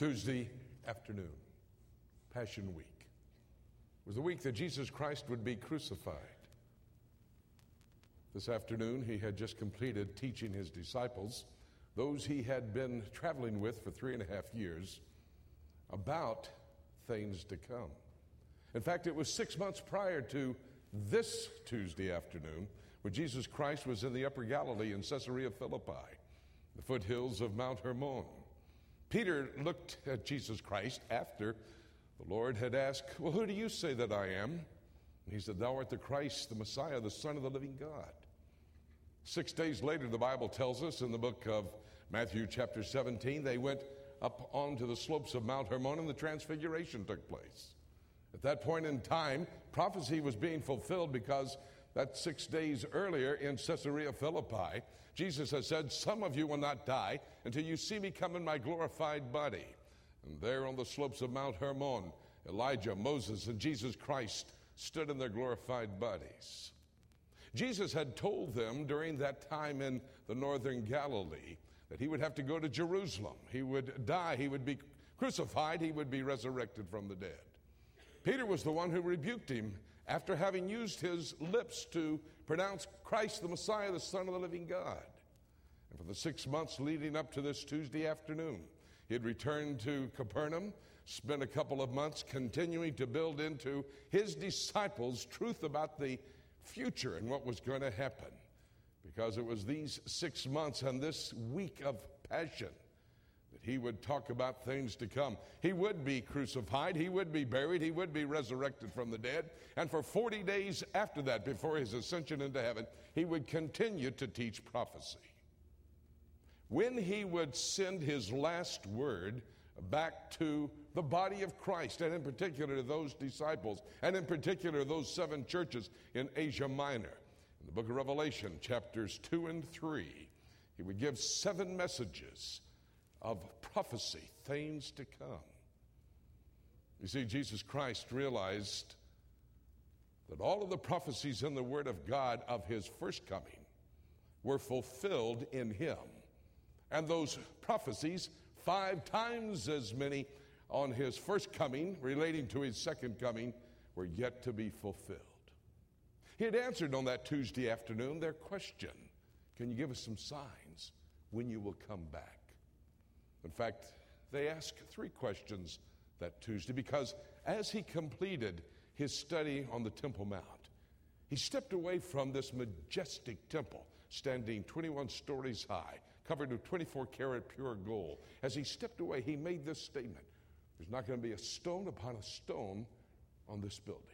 Tuesday afternoon, Passion Week, was the week that Jesus Christ would be crucified. This afternoon, he had just completed teaching his disciples, those he had been traveling with for three and a half years, about things to come. In fact, it was six months prior to this Tuesday afternoon when Jesus Christ was in the Upper Galilee in Caesarea Philippi, the foothills of Mount Hermon. Peter looked at Jesus Christ after the Lord had asked, Well, who do you say that I am? And he said, Thou art the Christ, the Messiah, the Son of the living God. Six days later, the Bible tells us in the book of Matthew, chapter 17, they went up onto the slopes of Mount Hermon and the transfiguration took place. At that point in time, prophecy was being fulfilled because that six days earlier in Caesarea Philippi, Jesus has said, Some of you will not die until you see me come in my glorified body. And there on the slopes of Mount Hermon, Elijah, Moses, and Jesus Christ stood in their glorified bodies. Jesus had told them during that time in the northern Galilee that he would have to go to Jerusalem. He would die, he would be crucified, he would be resurrected from the dead. Peter was the one who rebuked him after having used his lips to pronounce Christ the Messiah, the Son of the living God. And for the six months leading up to this Tuesday afternoon, he had returned to Capernaum, spent a couple of months continuing to build into his disciples truth about the future and what was going to happen. Because it was these six months and this week of passion that he would talk about things to come. He would be crucified, he would be buried, he would be resurrected from the dead, and for 40 days after that, before his ascension into heaven, he would continue to teach prophecy. When he would send his last word back to the body of Christ, and in particular to those disciples, and in particular those seven churches in Asia Minor, in the book of Revelation, chapters 2 and 3, he would give seven messages of prophecy, things to come. You see, Jesus Christ realized that all of the prophecies in the Word of God of His first coming were fulfilled in Him. And those prophecies, five times as many on His first coming relating to His second coming, were yet to be fulfilled. He had answered on that Tuesday afternoon their question Can you give us some signs when you will come back? In fact, they asked three questions that Tuesday because as he completed his study on the Temple Mount, he stepped away from this majestic temple, standing 21 stories high, covered with 24 karat pure gold. As he stepped away, he made this statement There's not going to be a stone upon a stone on this building.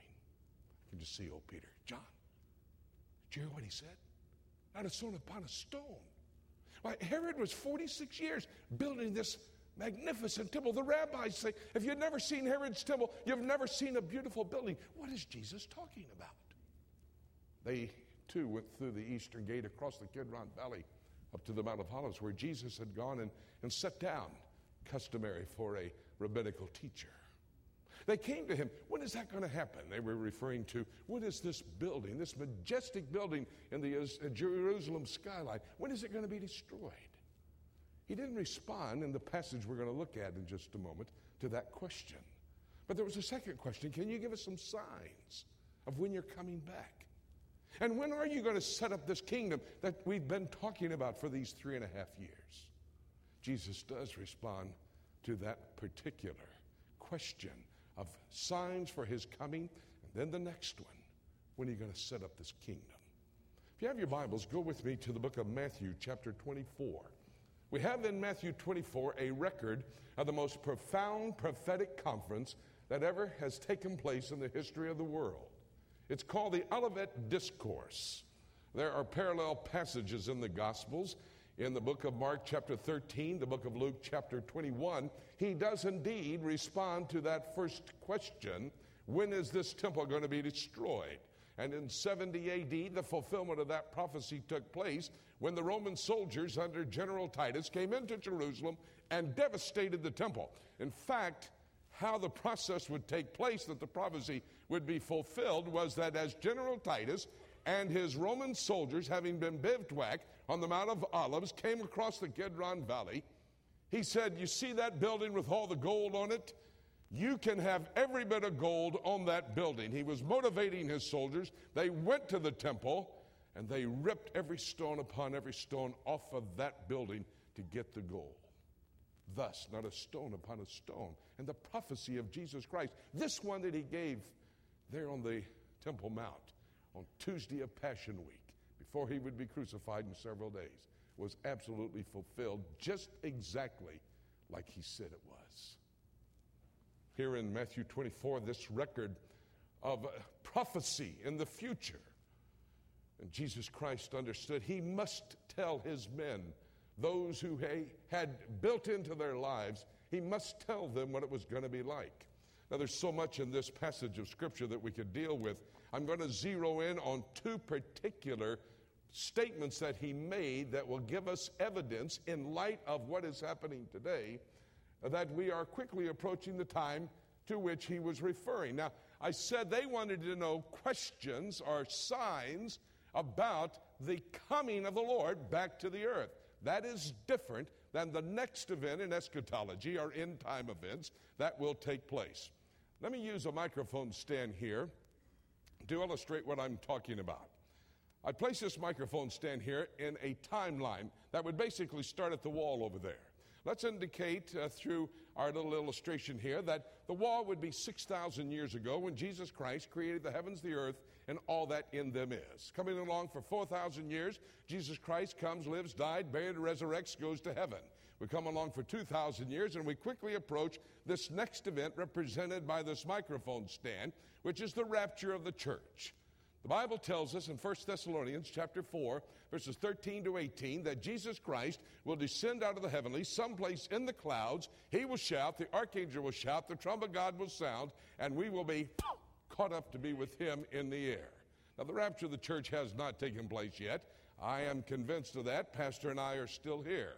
Can just see old Peter. John, did you hear what he said? Not a stone upon a stone. Why, Herod was 46 years building this magnificent temple. The rabbis say, if you've never seen Herod's temple, you've never seen a beautiful building. What is Jesus talking about? They too went through the eastern gate across the Kidron Valley up to the Mount of Olives, where Jesus had gone and, and sat down, customary for a rabbinical teacher. They came to him, when is that going to happen? They were referring to, what is this building, this majestic building in the uh, Jerusalem skyline, when is it going to be destroyed? He didn't respond in the passage we're going to look at in just a moment to that question. But there was a second question Can you give us some signs of when you're coming back? And when are you going to set up this kingdom that we've been talking about for these three and a half years? Jesus does respond to that particular question of signs for his coming. And then the next one when are you going to set up this kingdom? If you have your Bibles, go with me to the book of Matthew, chapter 24. We have in Matthew 24 a record of the most profound prophetic conference that ever has taken place in the history of the world. It's called the Olivet Discourse. There are parallel passages in the Gospels in the book of Mark, chapter 13, the book of Luke, chapter 21, he does indeed respond to that first question when is this temple going to be destroyed? And in 70 AD, the fulfillment of that prophecy took place when the Roman soldiers under General Titus came into Jerusalem and devastated the temple. In fact, how the process would take place that the prophecy would be fulfilled was that as General Titus and his Roman soldiers, having been bivouacked on the Mount of Olives, came across the Kidron Valley. He said, You see that building with all the gold on it? You can have every bit of gold on that building. He was motivating his soldiers. They went to the temple and they ripped every stone upon every stone off of that building to get the gold. Thus, not a stone upon a stone. And the prophecy of Jesus Christ, this one that he gave there on the Temple Mount on Tuesday of Passion Week, before he would be crucified in several days, was absolutely fulfilled just exactly like he said it was. Here in Matthew 24, this record of uh, prophecy in the future. And Jesus Christ understood he must tell his men, those who had built into their lives, he must tell them what it was going to be like. Now, there's so much in this passage of Scripture that we could deal with. I'm going to zero in on two particular statements that he made that will give us evidence in light of what is happening today that we are quickly approaching the time to which he was referring. Now, I said they wanted to know questions or signs about the coming of the Lord back to the earth. That is different than the next event in eschatology or end time events that will take place. Let me use a microphone stand here to illustrate what I'm talking about. I place this microphone stand here in a timeline that would basically start at the wall over there. Let's indicate uh, through our little illustration here that the wall would be 6,000 years ago when Jesus Christ created the heavens, the earth, and all that in them is. Coming along for 4,000 years, Jesus Christ comes, lives, died, buried, resurrects, goes to heaven. We come along for 2,000 years, and we quickly approach this next event represented by this microphone stand, which is the rapture of the church. The Bible tells us in 1 Thessalonians chapter 4, verses 13 to 18, that Jesus Christ will descend out of the heavenly someplace in the clouds. He will shout, the archangel will shout, the trumpet God will sound, and we will be caught up to be with him in the air. Now, the rapture of the church has not taken place yet. I am convinced of that. Pastor and I are still here.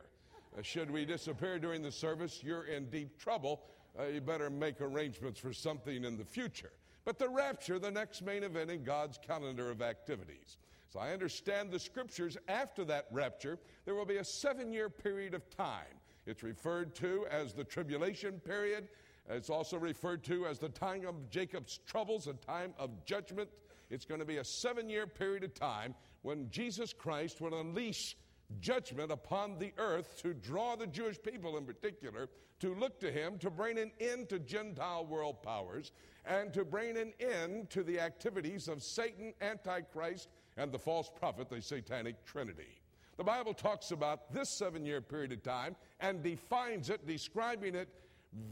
Uh, should we disappear during the service, you're in deep trouble. Uh, you better make arrangements for something in the future. But the rapture, the next main event in God's calendar of activities. So I understand the scriptures after that rapture, there will be a seven year period of time. It's referred to as the tribulation period. It's also referred to as the time of Jacob's troubles, a time of judgment. It's going to be a seven year period of time when Jesus Christ will unleash judgment upon the earth to draw the Jewish people in particular to look to him to bring an end to Gentile world powers and to bring an end to the activities of Satan, Antichrist, and the false prophet, the satanic trinity. The Bible talks about this seven year period of time and defines it, describing it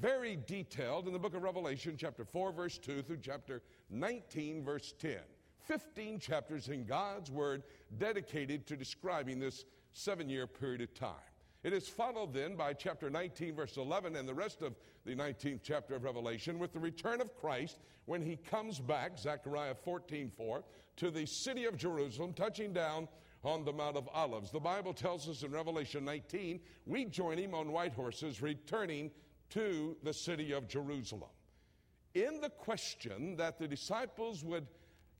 very detailed in the book of Revelation, chapter 4, verse 2 through chapter 19, verse 10. 15 chapters in God's Word dedicated to describing this seven year period of time. It is followed then by chapter 19, verse 11, and the rest of the 19th chapter of Revelation with the return of Christ when he comes back, Zechariah 14, 4, to the city of Jerusalem, touching down on the Mount of Olives. The Bible tells us in Revelation 19, we join him on white horses returning to the city of Jerusalem. In the question that the disciples would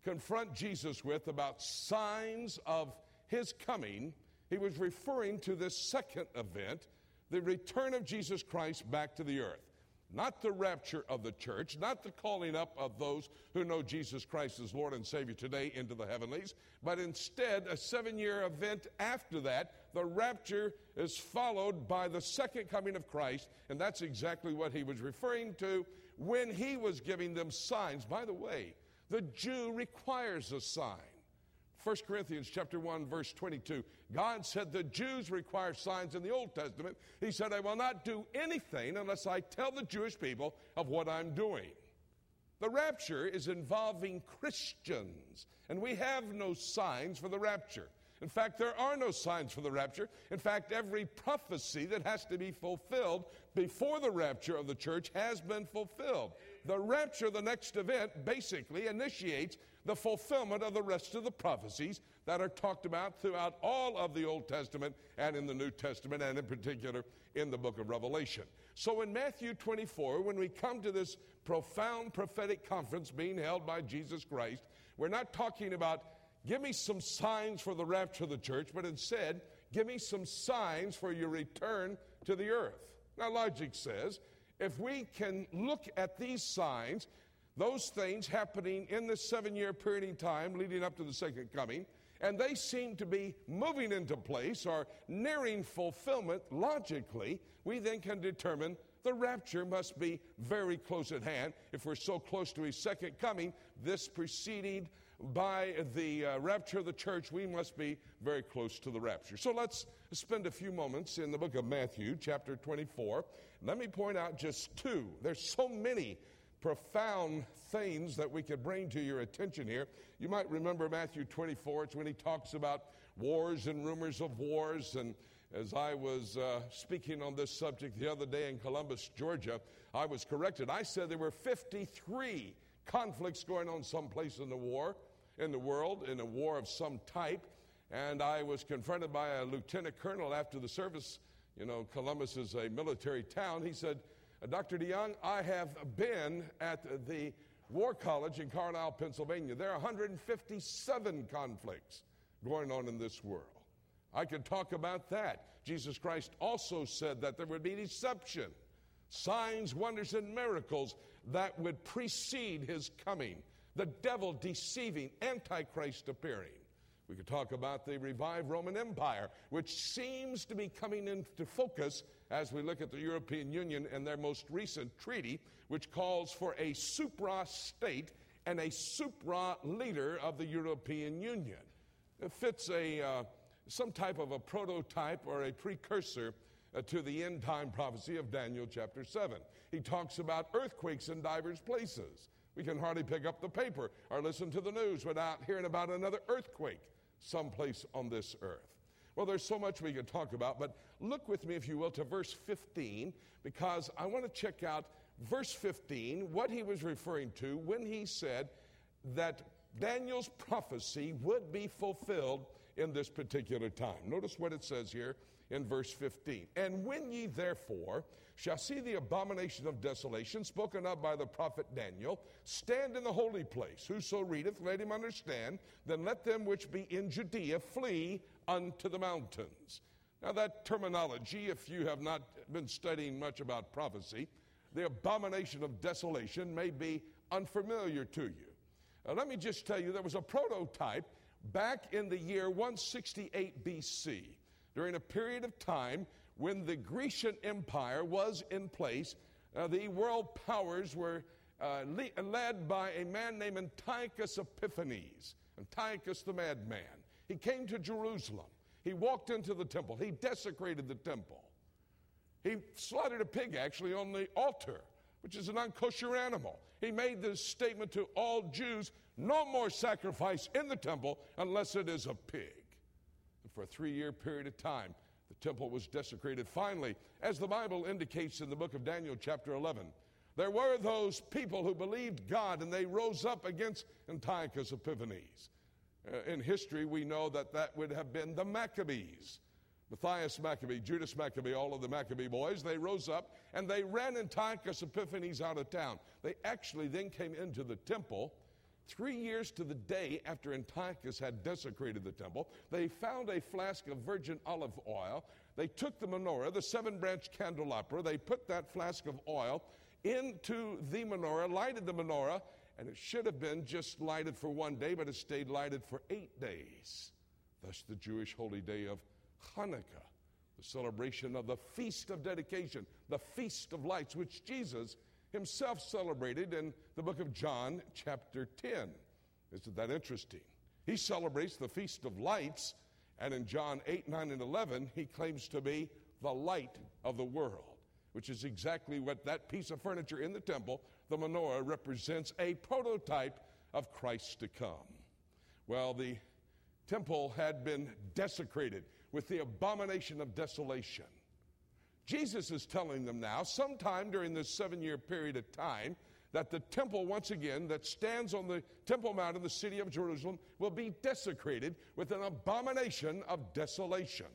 confront Jesus with about signs of his coming, he was referring to this second event, the return of Jesus Christ back to the earth. Not the rapture of the church, not the calling up of those who know Jesus Christ as Lord and Savior today into the heavenlies, but instead a seven year event after that. The rapture is followed by the second coming of Christ, and that's exactly what he was referring to when he was giving them signs. By the way, the Jew requires a sign. 1 Corinthians chapter 1 verse 22. God said the Jews require signs in the Old Testament. He said, I will not do anything unless I tell the Jewish people of what I'm doing. The rapture is involving Christians, and we have no signs for the rapture. In fact, there are no signs for the rapture. In fact, every prophecy that has to be fulfilled before the rapture of the church has been fulfilled. The rapture, the next event, basically initiates the fulfillment of the rest of the prophecies that are talked about throughout all of the Old Testament and in the New Testament, and in particular in the book of Revelation. So in Matthew 24, when we come to this profound prophetic conference being held by Jesus Christ, we're not talking about give me some signs for the rapture of the church, but instead, give me some signs for your return to the earth. Now, logic says if we can look at these signs, those things happening in this seven year period in time leading up to the second coming, and they seem to be moving into place or nearing fulfillment logically, we then can determine the rapture must be very close at hand. If we're so close to his second coming, this preceded by the uh, rapture of the church, we must be very close to the rapture. So let's spend a few moments in the book of Matthew, chapter 24. Let me point out just two. There's so many profound things that we could bring to your attention here. You might remember Matthew 24, it's when he talks about wars and rumors of wars. And as I was uh, speaking on this subject the other day in Columbus, Georgia, I was corrected. I said there were 53 conflicts going on someplace in the war, in the world, in a war of some type. And I was confronted by a lieutenant colonel after the service. You know, Columbus is a military town. He said, Uh, Dr. DeYoung, I have been at the War College in Carlisle, Pennsylvania. There are 157 conflicts going on in this world. I could talk about that. Jesus Christ also said that there would be deception, signs, wonders, and miracles that would precede his coming. The devil deceiving, Antichrist appearing. We could talk about the revived Roman Empire, which seems to be coming into focus as we look at the European Union and their most recent treaty, which calls for a supra state and a supra leader of the European Union. It fits a, uh, some type of a prototype or a precursor uh, to the end time prophecy of Daniel chapter 7. He talks about earthquakes in divers places. We can hardly pick up the paper or listen to the news without hearing about another earthquake someplace on this earth. Well, there's so much we can talk about, but look with me, if you will, to verse 15, because I want to check out verse 15, what he was referring to when he said that Daniel's prophecy would be fulfilled in this particular time. Notice what it says here in verse 15. And when ye therefore shall see the abomination of desolation spoken of by the prophet Daniel, stand in the holy place. Whoso readeth, let him understand. Then let them which be in Judea flee unto the mountains. Now, that terminology, if you have not been studying much about prophecy, the abomination of desolation may be unfamiliar to you. Now, let me just tell you there was a prototype back in the year 168 BC during a period of time when the Grecian Empire was in place. Uh, the world powers were uh, le- led by a man named Antiochus Epiphanes, Antiochus the madman. He came to Jerusalem. He walked into the temple. He desecrated the temple. He slaughtered a pig, actually, on the altar, which is an unkosher animal. He made this statement to all Jews no more sacrifice in the temple unless it is a pig for a three year period of time. The temple was desecrated. Finally, as the Bible indicates in the book of Daniel, chapter 11, there were those people who believed God and they rose up against Antiochus Epiphanes. Uh, in history, we know that that would have been the Maccabees. Matthias Maccabee, Judas Maccabee, all of the Maccabee boys, they rose up and they ran Antiochus Epiphanes out of town. They actually then came into the temple Three years to the day after Antiochus had desecrated the temple, they found a flask of virgin olive oil. They took the menorah, the seven branch candelabra, they put that flask of oil into the menorah, lighted the menorah, and it should have been just lighted for one day, but it stayed lighted for eight days. Thus, the Jewish holy day of Hanukkah, the celebration of the Feast of Dedication, the Feast of Lights, which Jesus himself celebrated in the book of John, chapter 10. Isn't that interesting? He celebrates the Feast of Lights, and in John 8, 9, and 11, he claims to be the light of the world, which is exactly what that piece of furniture in the temple, the menorah, represents a prototype of Christ to come. Well, the temple had been desecrated with the abomination of desolation. Jesus is telling them now, sometime during this seven year period of time, that the temple, once again, that stands on the Temple Mount in the city of Jerusalem, will be desecrated with an abomination of desolation.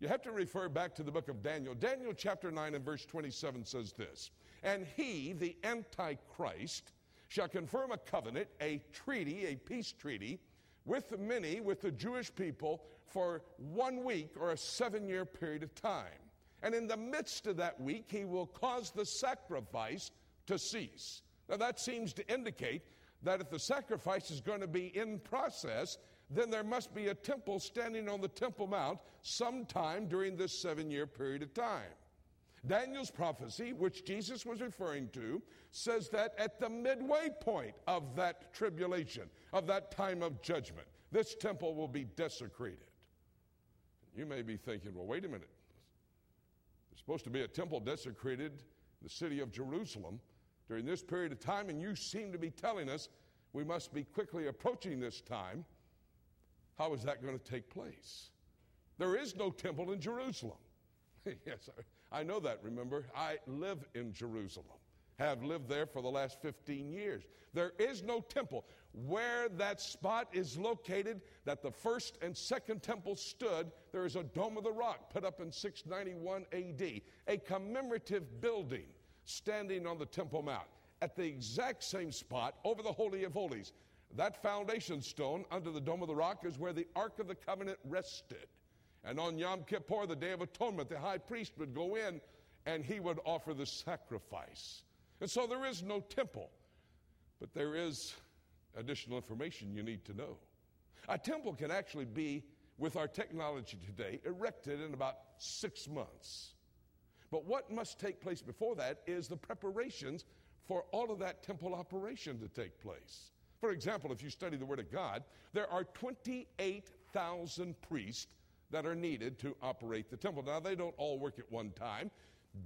You have to refer back to the book of Daniel. Daniel chapter 9 and verse 27 says this And he, the Antichrist, shall confirm a covenant, a treaty, a peace treaty, with many, with the Jewish people, for one week or a seven year period of time And in the midst of that week, he will cause the sacrifice to cease. Now, that seems to indicate that if the sacrifice is going to be in process, then there must be a temple standing on the Temple Mount sometime during this seven year period of time. Daniel's prophecy, which Jesus was referring to, says that at the midway point of that tribulation, of that time of judgment, this temple will be desecrated. You may be thinking, well, wait a minute. There's supposed to be a temple desecrated in the city of Jerusalem during this period of time, and you seem to be telling us we must be quickly approaching this time. How is that going to take place? There is no temple in Jerusalem. yes, I know that, remember? I live in Jerusalem, have lived there for the last 15 years. There is no temple. Where that spot is located, that the first and second temple stood, there is a Dome of the Rock put up in 691 AD, a commemorative building standing on the Temple Mount at the exact same spot over the Holy of Holies. That foundation stone under the Dome of the Rock is where the Ark of the Covenant rested. And on Yom Kippur, the Day of Atonement, the high priest would go in and he would offer the sacrifice. And so there is no temple, but there is additional information you need to know. A temple can actually be, with our technology today, erected in about six months. But what must take place before that is the preparations for all of that temple operation to take place. For example, if you study the Word of God, there are 28,000 priests that are needed to operate the temple. Now, they don't all work at one time.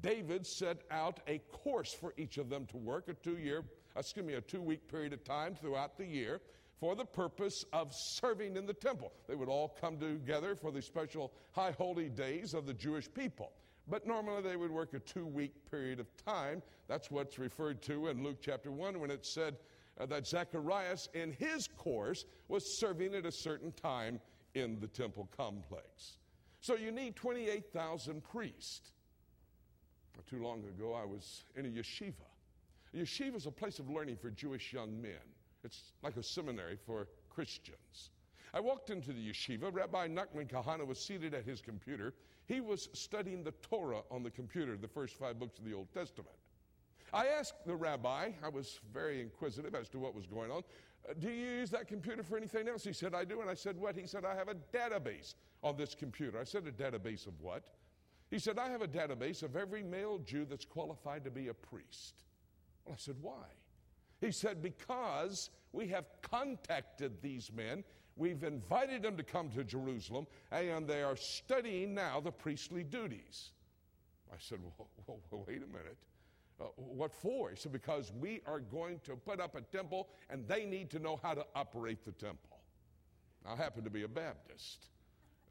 David set out a course for each of them to work, a two year, excuse me, a two week period of time throughout the year for the purpose of serving in the temple. They would all come together for the special high holy days of the Jewish people. But normally they would work a two week period of time. That's what's referred to in Luke chapter 1 when it said uh, that Zacharias, in his course, was serving at a certain time in the temple complex. So you need 28,000 priests. Not too long ago, I was in a yeshiva. A yeshiva is a place of learning for Jewish young men, it's like a seminary for Christians. I walked into the yeshiva. Rabbi Nachman Kahana was seated at his computer. He was studying the Torah on the computer, the first five books of the Old Testament. I asked the rabbi, I was very inquisitive as to what was going on, uh, do you use that computer for anything else? He said, I do. And I said, What? He said, I have a database on this computer. I said, A database of what? He said, I have a database of every male Jew that's qualified to be a priest. Well, I said, Why? He said, Because we have contacted these men We've invited them to come to Jerusalem, and they are studying now the priestly duties. I said, well, wait a minute. Uh, what for? He said, because we are going to put up a temple, and they need to know how to operate the temple. I happen to be a Baptist,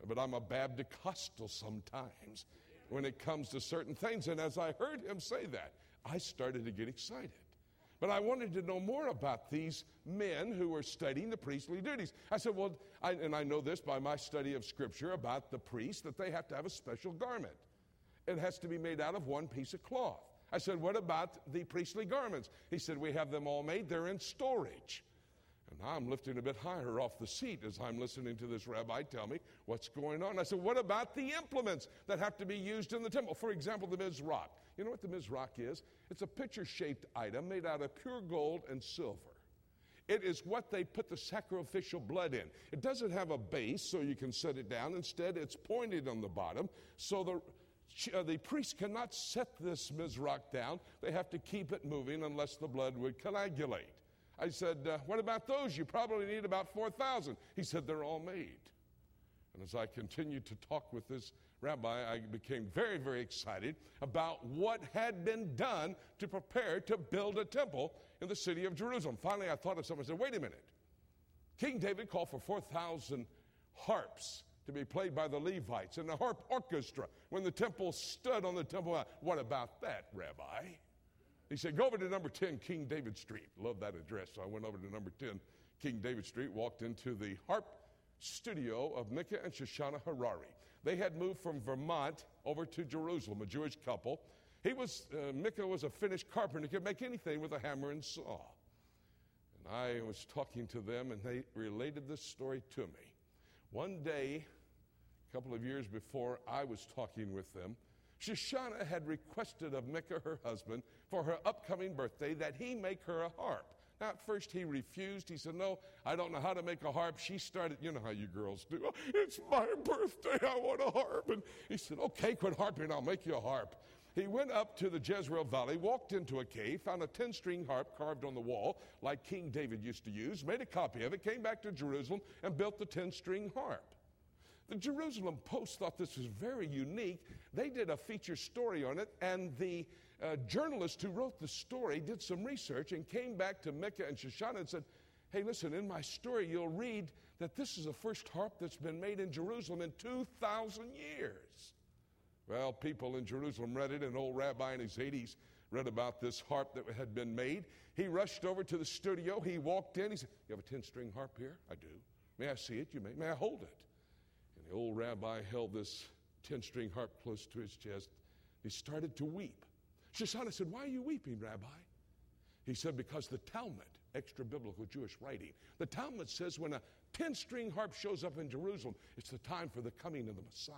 but I'm a Baptist-costal sometimes when it comes to certain things. And as I heard him say that, I started to get excited. But I wanted to know more about these men who were studying the priestly duties. I said, Well, I, and I know this by my study of Scripture about the priests, that they have to have a special garment. It has to be made out of one piece of cloth. I said, What about the priestly garments? He said, We have them all made, they're in storage. And now I'm lifting a bit higher off the seat as I'm listening to this rabbi tell me what's going on. I said, What about the implements that have to be used in the temple? For example, the mizrach. You know what the mizrach is? It's a pitcher shaped item made out of pure gold and silver. It is what they put the sacrificial blood in. It doesn't have a base so you can set it down. Instead, it's pointed on the bottom so the, uh, the priest cannot set this mizrach down. They have to keep it moving unless the blood would coagulate. I said, uh, What about those? You probably need about 4,000. He said, They're all made. And as I continued to talk with this rabbi, I became very, very excited about what had been done to prepare to build a temple in the city of Jerusalem. Finally, I thought of something. I said, wait a minute. King David called for 4,000 harps to be played by the Levites and the harp orchestra when the temple stood on the temple. What about that, Rabbi? He said, Go over to number 10 King David Street. Love that address. So I went over to number 10 King David Street, walked into the harp studio of Micah and Shoshana Harari. They had moved from Vermont over to Jerusalem, a Jewish couple. He was, uh, Micah was a finished carpenter, he could make anything with a hammer and saw. And I was talking to them, and they related this story to me. One day, a couple of years before I was talking with them, Shoshana had requested of Micah, her husband, for her upcoming birthday that he make her a harp. Now, at first he refused. He said, No, I don't know how to make a harp. She started, you know how you girls do. It's my birthday. I want a harp. And he said, Okay, quit harping. I'll make you a harp. He went up to the Jezreel Valley, walked into a cave, found a 10 string harp carved on the wall, like King David used to use, made a copy of it, came back to Jerusalem, and built the 10 string harp. The Jerusalem Post thought this was very unique. They did a feature story on it, and the uh, journalist who wrote the story did some research and came back to Micah and Shoshana and said, Hey, listen, in my story, you'll read that this is the first harp that's been made in Jerusalem in 2,000 years. Well, people in Jerusalem read it. An old rabbi in his 80s read about this harp that had been made. He rushed over to the studio. He walked in. He said, You have a 10 string harp here? I do. May I see it? You may. May I hold it? The old rabbi held this 10 string harp close to his chest. He started to weep. Shoshana said, Why are you weeping, Rabbi? He said, Because the Talmud, extra biblical Jewish writing, the Talmud says when a 10 string harp shows up in Jerusalem, it's the time for the coming of the Messiah.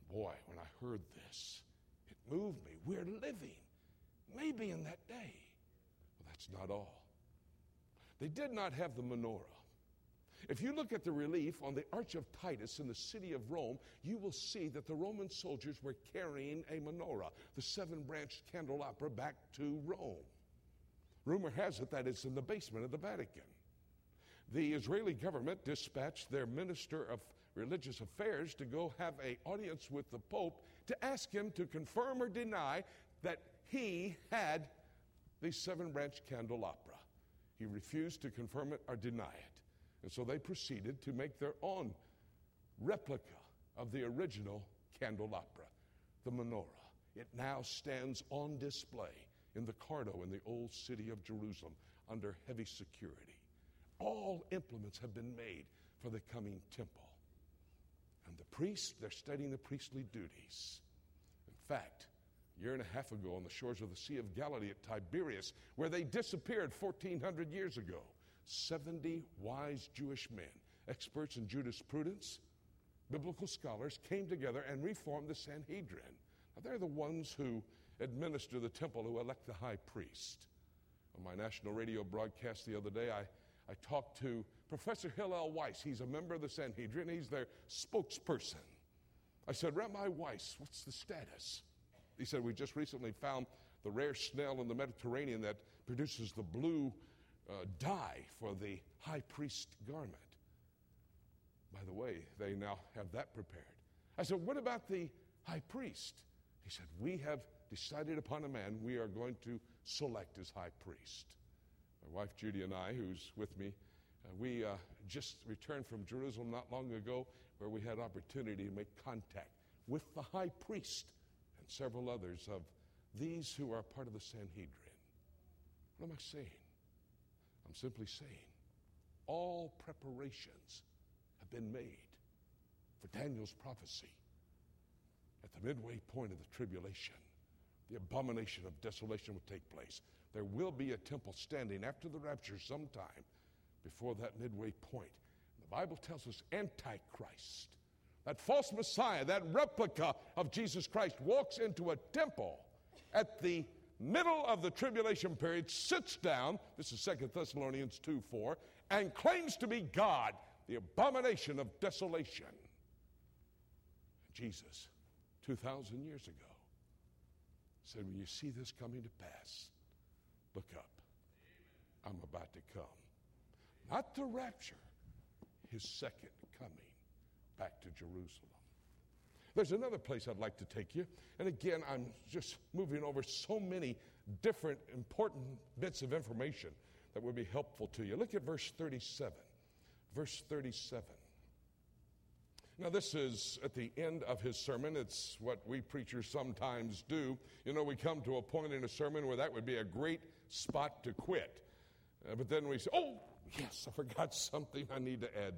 And boy, when I heard this, it moved me. We're living maybe in that day. Well, that's not all. They did not have the menorah. If you look at the relief on the Arch of Titus in the city of Rome, you will see that the Roman soldiers were carrying a menorah, the seven branched candelabra, back to Rome. Rumor has it that it's in the basement of the Vatican. The Israeli government dispatched their minister of religious affairs to go have an audience with the Pope to ask him to confirm or deny that he had the seven branched candelabra. He refused to confirm it or deny it. And so they proceeded to make their own replica of the original candelabra, the menorah. It now stands on display in the Cardo in the old city of Jerusalem under heavy security. All implements have been made for the coming temple. And the priests, they're studying the priestly duties. In fact, a year and a half ago on the shores of the Sea of Galilee at Tiberias, where they disappeared 1,400 years ago, 70 wise Jewish men, experts in jurisprudence, biblical scholars, came together and reformed the Sanhedrin. Now, they're the ones who administer the temple, who elect the high priest. On my national radio broadcast the other day, I, I talked to Professor Hillel Weiss. He's a member of the Sanhedrin, he's their spokesperson. I said, Rabbi Weiss, what's the status? He said, We just recently found the rare snail in the Mediterranean that produces the blue uh, dye for the high priest garment. By the way, they now have that prepared. I said, What about the high priest? He said, We have decided upon a man we are going to select as high priest. My wife Judy and I, who's with me, uh, we uh, just returned from Jerusalem not long ago where we had opportunity to make contact with the high priest and several others of these who are part of the Sanhedrin. What am I saying? I'm simply saying all preparations have been made for Daniel's prophecy. At the midway point of the tribulation, the abomination of desolation will take place. There will be a temple standing after the rapture sometime before that midway point. The Bible tells us Antichrist, that false Messiah, that replica of Jesus Christ, walks into a temple at the middle of the tribulation period, sits down, this is Second Thessalonians 2 4, and claims to be God, the abomination of desolation. Jesus, 2,000 years ago, said, When you see this coming to pass, look up. I'm about to come. Not the rapture, his second coming back to Jerusalem. There's another place I'd like to take you. And again, I'm just moving over so many different important bits of information that would be helpful to you. Look at verse 37. Verse 37. Now, this is at the end of his sermon. It's what we preachers sometimes do. You know, we come to a point in a sermon where that would be a great spot to quit. Uh, but then we say, oh, yes, I forgot something I need to add.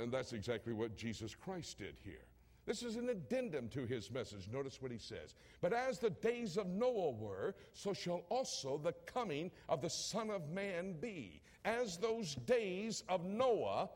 And that's exactly what Jesus Christ did here. This is an addendum to his message. Notice what he says. But as the days of Noah were, so shall also the coming of the Son of Man be. As those days of Noah,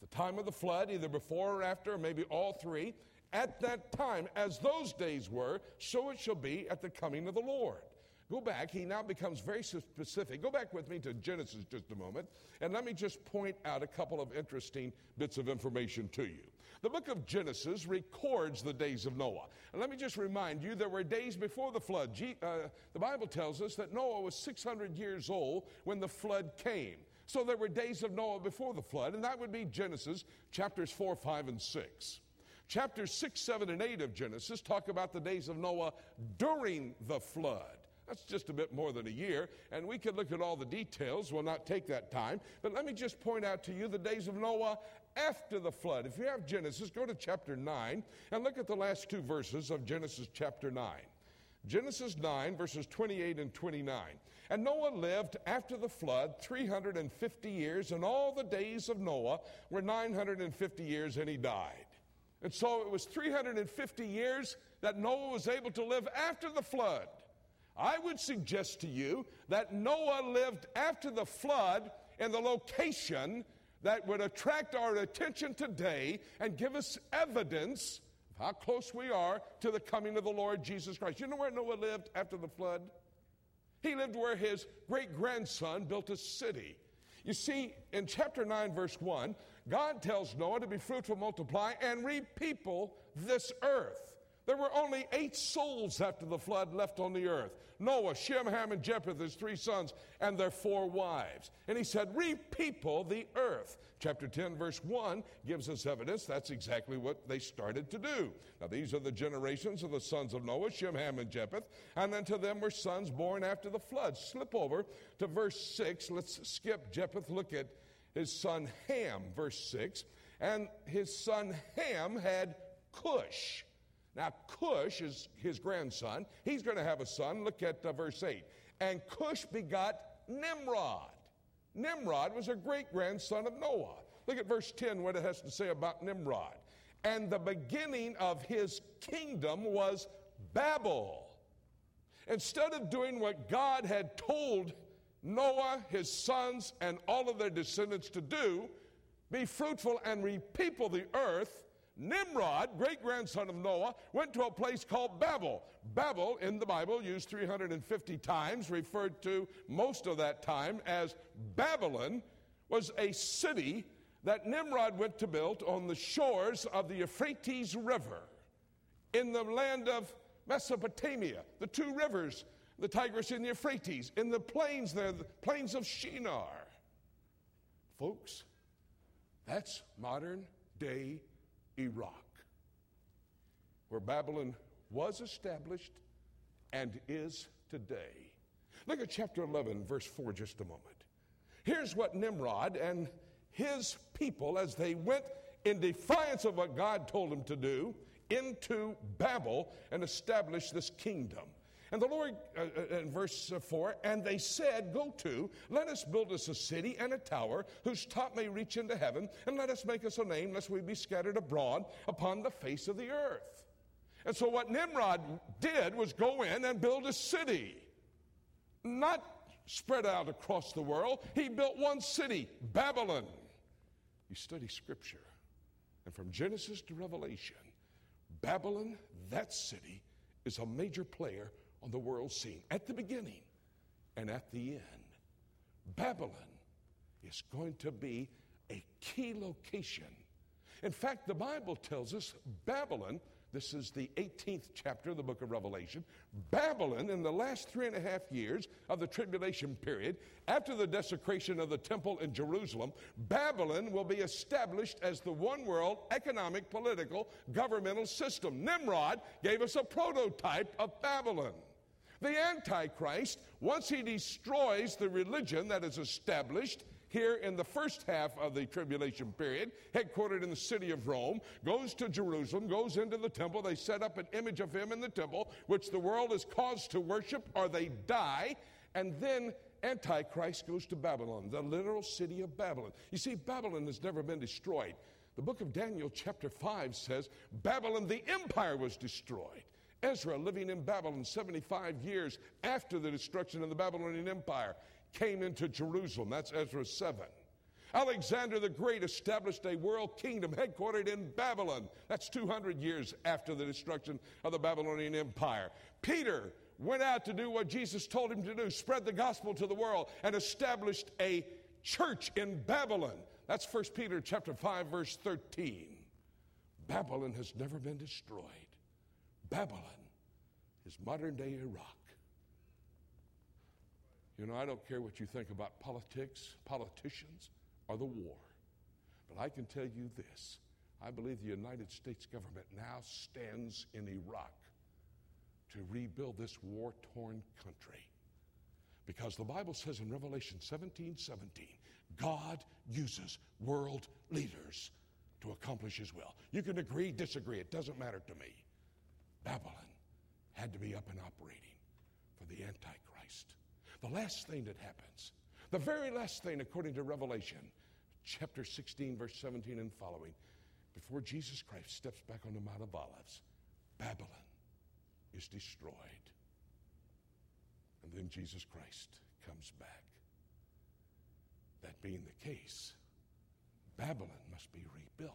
the time of the flood, either before or after, or maybe all three, at that time, as those days were, so it shall be at the coming of the Lord. Go back, he now becomes very specific. Go back with me to Genesis just a moment, and let me just point out a couple of interesting bits of information to you. The book of Genesis records the days of Noah. And let me just remind you, there were days before the flood. Uh, the Bible tells us that Noah was 600 years old when the flood came. So there were days of Noah before the flood, and that would be Genesis chapters 4, 5, and 6. Chapters 6, 7, and 8 of Genesis talk about the days of Noah during the flood. That's just a bit more than a year, and we could look at all the details. We'll not take that time. But let me just point out to you the days of Noah after the flood. If you have Genesis, go to chapter 9 and look at the last two verses of Genesis chapter 9. Genesis 9, verses 28 and 29. And Noah lived after the flood 350 years, and all the days of Noah were 950 years, and he died. And so it was 350 years that Noah was able to live after the flood. I would suggest to you that Noah lived after the flood in the location that would attract our attention today and give us evidence of how close we are to the coming of the Lord Jesus Christ. You know where Noah lived after the flood? He lived where his great grandson built a city. You see, in chapter 9, verse 1, God tells Noah to be fruitful, multiply, and repeople this earth. There were only eight souls after the flood left on the earth Noah, Shem, Ham, and Japheth, his three sons, and their four wives. And he said, Repeople the earth. Chapter 10, verse 1 gives us evidence that's exactly what they started to do. Now, these are the generations of the sons of Noah, Shem, Ham, and Japheth, and unto them were sons born after the flood. Slip over to verse 6. Let's skip Japheth. Look at his son Ham, verse 6. And his son Ham had Cush. Now, Cush is his grandson. He's going to have a son. Look at uh, verse 8. And Cush begot Nimrod. Nimrod was a great grandson of Noah. Look at verse 10, what it has to say about Nimrod. And the beginning of his kingdom was Babel. Instead of doing what God had told Noah, his sons, and all of their descendants to do, be fruitful and repeople the earth, Nimrod, great grandson of Noah, went to a place called Babel. Babel in the Bible, used 350 times, referred to most of that time as Babylon, was a city that Nimrod went to build on the shores of the Euphrates River in the land of Mesopotamia, the two rivers, the Tigris and the Euphrates, in the plains there, the plains of Shinar. Folks, that's modern day Iraq, where Babylon was established and is today. Look at chapter 11, verse 4, just a moment. Here's what Nimrod and his people, as they went in defiance of what God told them to do, into Babel and established this kingdom. And the Lord, uh, uh, in verse 4, and they said, Go to, let us build us a city and a tower whose top may reach into heaven, and let us make us a name, lest we be scattered abroad upon the face of the earth. And so, what Nimrod did was go in and build a city, not spread out across the world. He built one city, Babylon. You study scripture, and from Genesis to Revelation, Babylon, that city, is a major player on the world scene at the beginning and at the end. Babylon is going to be a key location. In fact, the Bible tells us Babylon, this is the 18th chapter of the book of Revelation, Babylon, in the last three and a half years of the tribulation period, after the desecration of the temple in Jerusalem, Babylon will be established as the one world economic, political, governmental system. Nimrod gave us a prototype of Babylon. The Antichrist, once he destroys the religion that is established here in the first half of the tribulation period, headquartered in the city of Rome, goes to Jerusalem, goes into the temple. They set up an image of him in the temple, which the world is caused to worship or they die. And then Antichrist goes to Babylon, the literal city of Babylon. You see, Babylon has never been destroyed. The book of Daniel, chapter 5, says Babylon, the empire, was destroyed. Ezra, living in Babylon 75 years after the destruction of the Babylonian Empire, came into Jerusalem. That's Ezra 7. Alexander the Great established a world kingdom headquartered in Babylon. That's 200 years after the destruction of the Babylonian Empire. Peter went out to do what Jesus told him to do spread the gospel to the world and established a church in Babylon. That's 1 Peter chapter 5 verse 13. Babylon has never been destroyed. Babylon is modern day Iraq. You know, I don't care what you think about politics, politicians, or the war. But I can tell you this I believe the United States government now stands in Iraq to rebuild this war torn country. Because the Bible says in Revelation 17 17, God uses world leaders to accomplish his will. You can agree, disagree, it doesn't matter to me. Babylon had to be up and operating for the Antichrist. The last thing that happens, the very last thing according to Revelation, chapter 16, verse 17 and following, before Jesus Christ steps back on the Mount of Olives, Babylon is destroyed. And then Jesus Christ comes back. That being the case, Babylon must be rebuilt.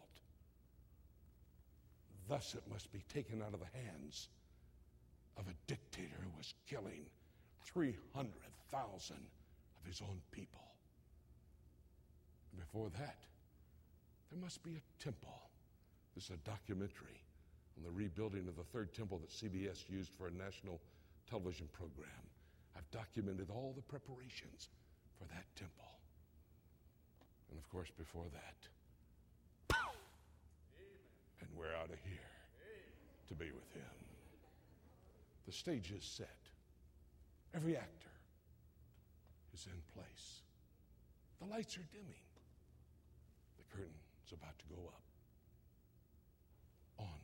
Thus, it must be taken out of the hands of a dictator who was killing 300,000 of his own people. Before that, there must be a temple. This is a documentary on the rebuilding of the third temple that CBS used for a national television program. I've documented all the preparations for that temple. And of course, before that, and we're out of here to be with Him. The stage is set, every actor is in place. The lights are dimming, the curtain's about to go up on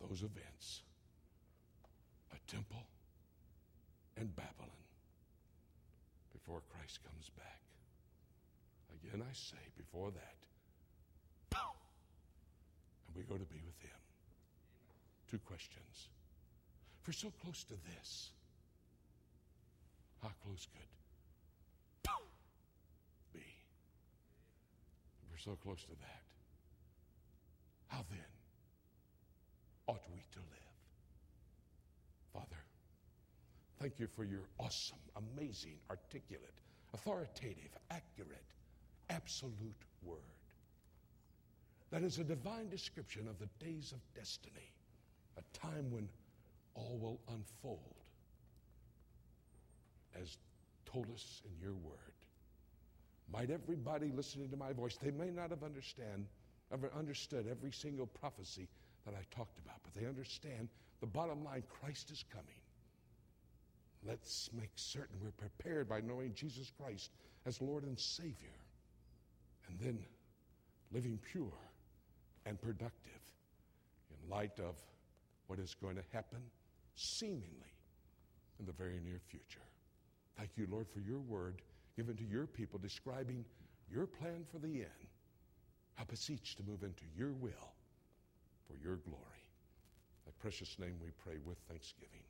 those events a temple and Babylon before Christ comes back. Again, I say, before that, and we go to be with Him. Two questions. We're so close to this, how close could be? We're so close to that, how then ought we to live? Father, thank you for your awesome, amazing, articulate, authoritative, accurate, absolute word. That is a divine description of the days of destiny, a time when all will unfold as told us in your word. Might everybody listening to my voice, they may not have understand, ever understood every single prophecy that I talked about, but they understand the bottom line Christ is coming. Let's make certain we're prepared by knowing Jesus Christ as Lord and Savior and then living pure and productive in light of what is going to happen seemingly in the very near future. Thank you, Lord, for your word given to your people describing your plan for the end. Us each to move into your will for your glory. In that precious name we pray with thanksgiving.